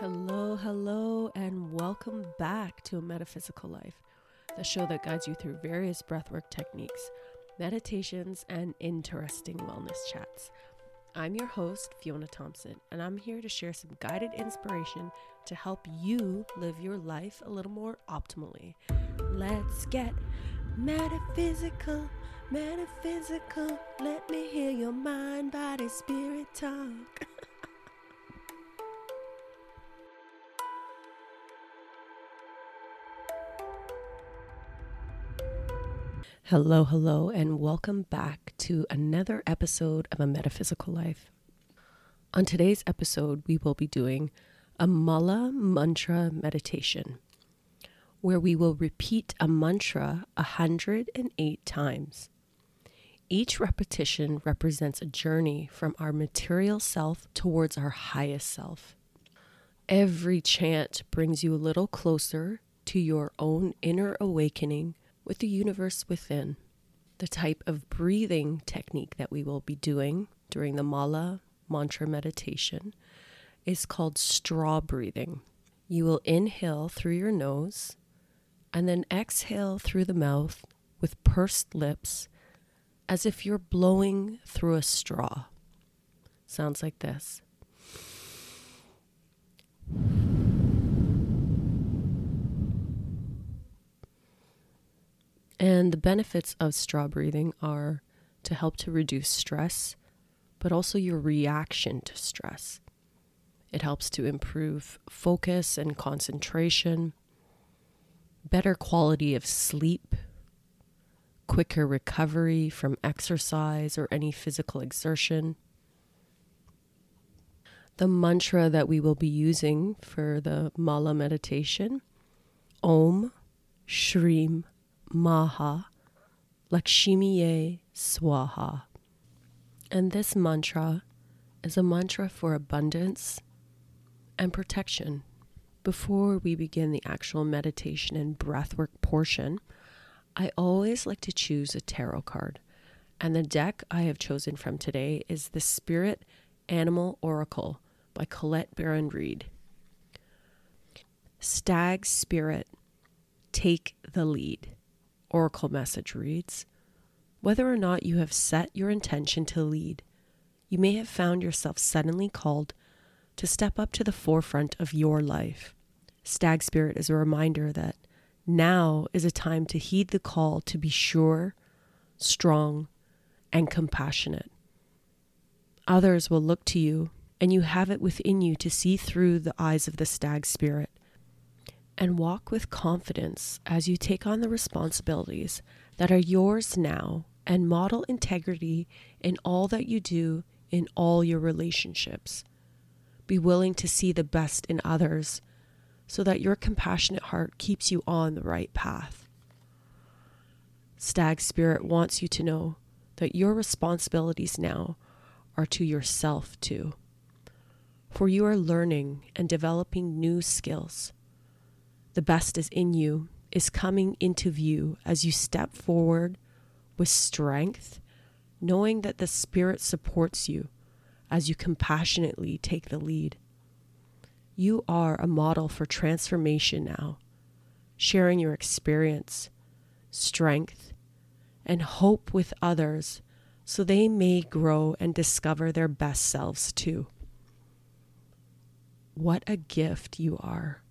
Hello, hello, and welcome back to A Metaphysical Life, the show that guides you through various breathwork techniques, meditations, and interesting wellness chats. I'm your host, Fiona Thompson, and I'm here to share some guided inspiration to help you live your life a little more optimally. Let's get metaphysical, metaphysical. Let me hear your mind, body, spirit talk. Hello, hello, and welcome back to another episode of A Metaphysical Life. On today's episode, we will be doing a Mala mantra meditation, where we will repeat a mantra 108 times. Each repetition represents a journey from our material self towards our highest self. Every chant brings you a little closer to your own inner awakening with the universe within. The type of breathing technique that we will be doing during the Mala mantra meditation is called straw breathing. You will inhale through your nose and then exhale through the mouth with pursed lips as if you're blowing through a straw. Sounds like this. And the benefits of straw breathing are to help to reduce stress, but also your reaction to stress. It helps to improve focus and concentration, better quality of sleep, quicker recovery from exercise or any physical exertion. The mantra that we will be using for the Mala meditation Om Shrim Maha Lakshmiye Swaha. And this mantra is a mantra for abundance and protection. Before we begin the actual meditation and breathwork portion, I always like to choose a tarot card. And the deck I have chosen from today is the Spirit Animal Oracle by Colette Baron Reid. Stag Spirit, take the lead. Oracle message reads Whether or not you have set your intention to lead, you may have found yourself suddenly called to step up to the forefront of your life. Stag Spirit is a reminder that now is a time to heed the call to be sure, strong, and compassionate. Others will look to you, and you have it within you to see through the eyes of the stag spirit and walk with confidence as you take on the responsibilities that are yours now and model integrity in all that you do in all your relationships. Be willing to see the best in others so that your compassionate heart keeps you on the right path. Stag Spirit wants you to know that your responsibilities now are to yourself too. For you are learning and developing new skills the best is in you is coming into view as you step forward with strength, knowing that the Spirit supports you as you compassionately take the lead. You are a model for transformation now, sharing your experience, strength, and hope with others so they may grow and discover their best selves too. What a gift you are.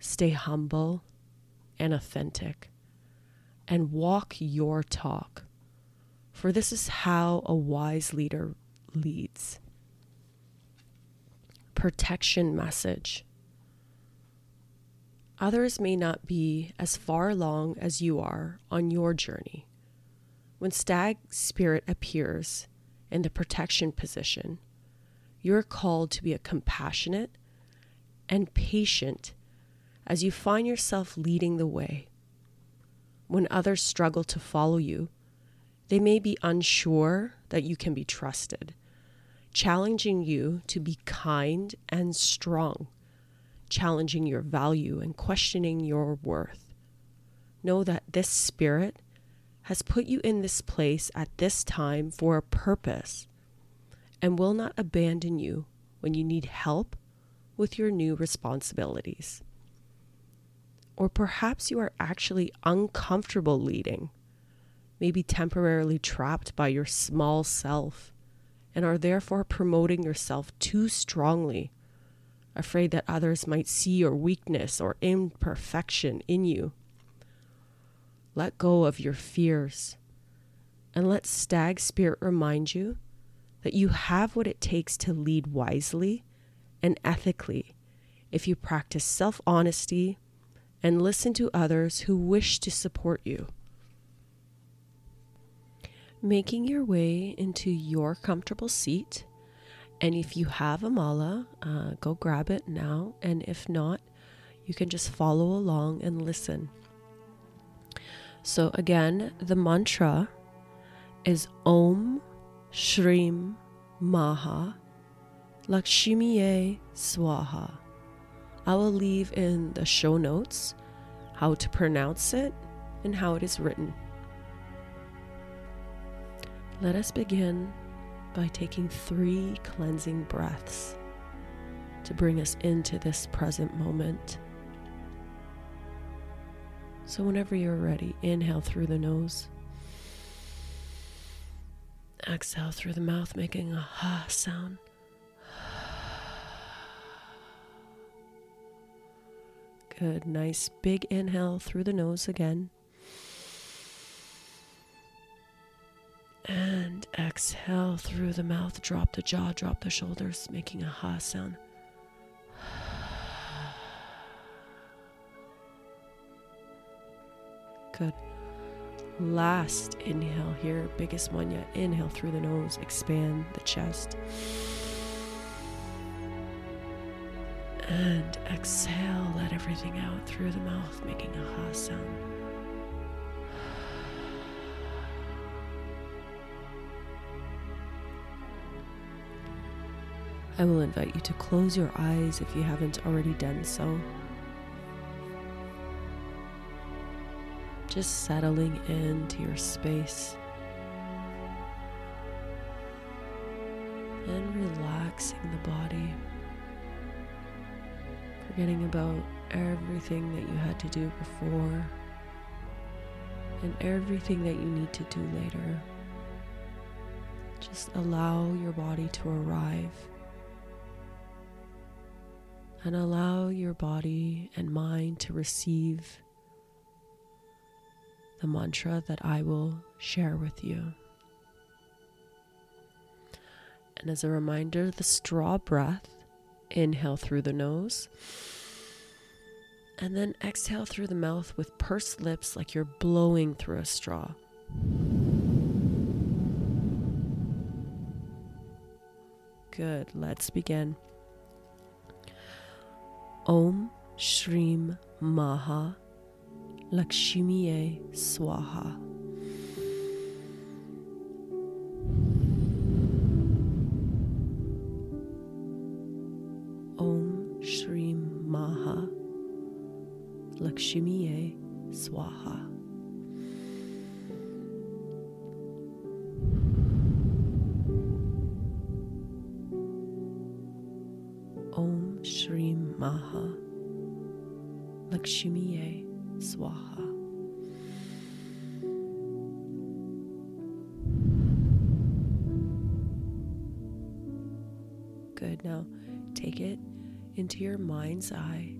Stay humble and authentic and walk your talk. For this is how a wise leader leads. Protection message. Others may not be as far along as you are on your journey. When stag spirit appears in the protection position, you're called to be a compassionate and patient as you find yourself leading the way. When others struggle to follow you, they may be unsure that you can be trusted, challenging you to be kind and strong, challenging your value and questioning your worth. Know that this spirit has put you in this place at this time for a purpose and will not abandon you when you need help with your new responsibilities. Or perhaps you are actually uncomfortable leading, maybe temporarily trapped by your small self, and are therefore promoting yourself too strongly, afraid that others might see your weakness or imperfection in you. Let go of your fears and let Stag Spirit remind you that you have what it takes to lead wisely and ethically if you practice self honesty and listen to others who wish to support you. Making your way into your comfortable seat, and if you have a mala, uh, go grab it now, and if not, you can just follow along and listen. So, again, the mantra is Om Shrim Maha Lakshmiye Swaha. I will leave in the show notes how to pronounce it and how it is written. Let us begin by taking three cleansing breaths to bring us into this present moment. So, whenever you're ready, inhale through the nose. Exhale through the mouth, making a ha sound. Good. Nice big inhale through the nose again. And exhale through the mouth. Drop the jaw, drop the shoulders, making a ha sound. Good. Last inhale here, biggest one yet. Inhale through the nose, expand the chest. And exhale, let everything out through the mouth, making a ha sound. I will invite you to close your eyes if you haven't already done so. Just settling into your space forgetting about everything that you had to do before and everything that you need to do later. Just allow your body to arrive and allow your body and mind to receive the mantra that I will share with you. And as a reminder, the straw breath inhale through the nose and then exhale through the mouth with pursed lips like you're blowing through a straw. Good, let's begin. Om Shrim Maha Lakshmiye Swaha. Lakshmiye Swaha. Om Shrim Maha Lakshmiye Swaha. Good. Now take it into your mind's eye.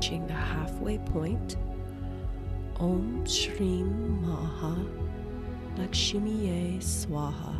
Reaching the halfway point. Om Shrim Maha Lakshmiye Swaha.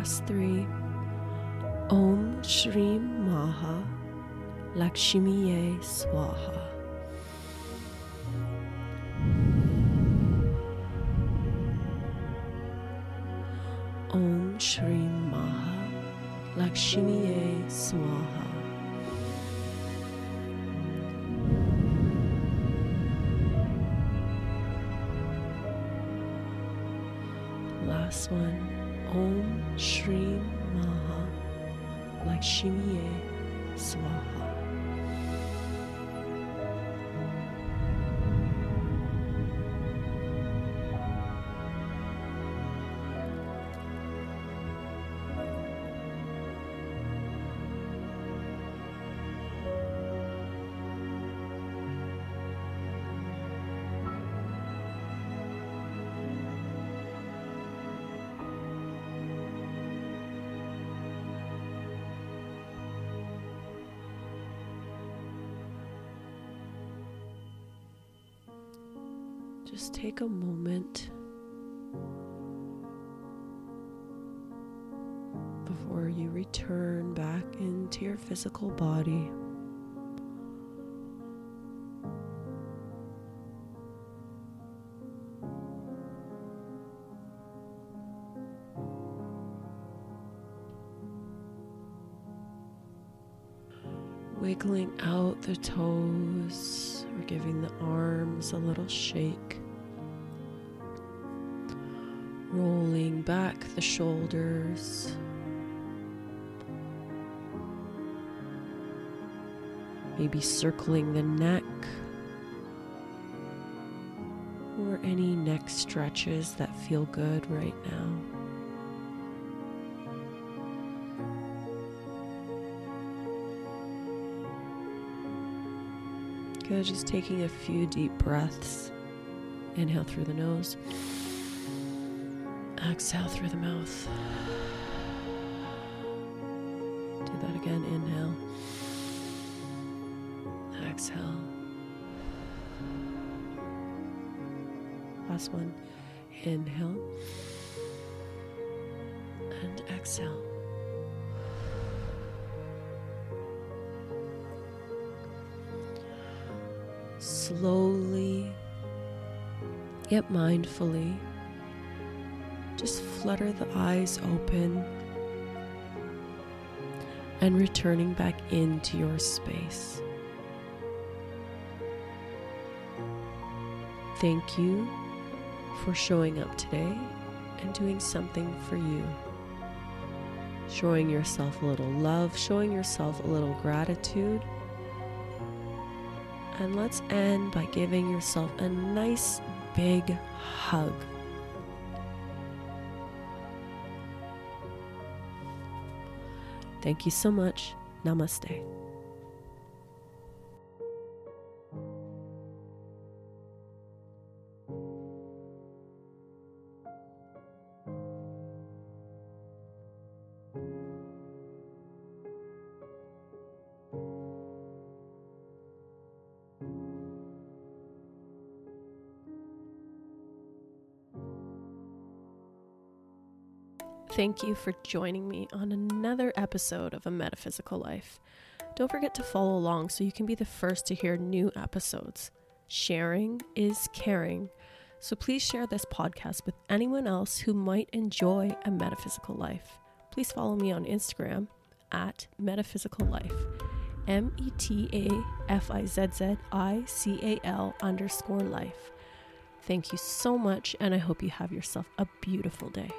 Last three. Om Shri Maha Lakshmiye Swaha. Om Shri Maha Lakshmiye Swaha. Last one. Om Shri Maha Lakshmiye Swaha. Just take a moment before you return back into your physical body. wiggling out the toes or giving the arms a little shake. Back the shoulders. Maybe circling the neck or any neck stretches that feel good right now. Good, just taking a few deep breaths. Inhale through the nose, exhale through the mouth. Do that again. Inhale, exhale. Last one. Inhale and exhale. slowly yet mindfully, just flutter the eyes open and returning back into your space. Thank you for showing up today and doing something for you. Showing yourself a little love, showing yourself a little gratitude and let's end by giving yourself a nice big hug. Thank you so much. Namaste. Thank you for joining me on another episode of A Metaphysical Life. Don't forget to follow along so you can be the first to hear new episodes. Sharing is caring. So please share this podcast with anyone else who might enjoy a metaphysical life. Please follow me on Instagram at metaphysical life. M E T A F I Z Z I C A L underscore life. Thank you so much, and I hope you have yourself a beautiful day.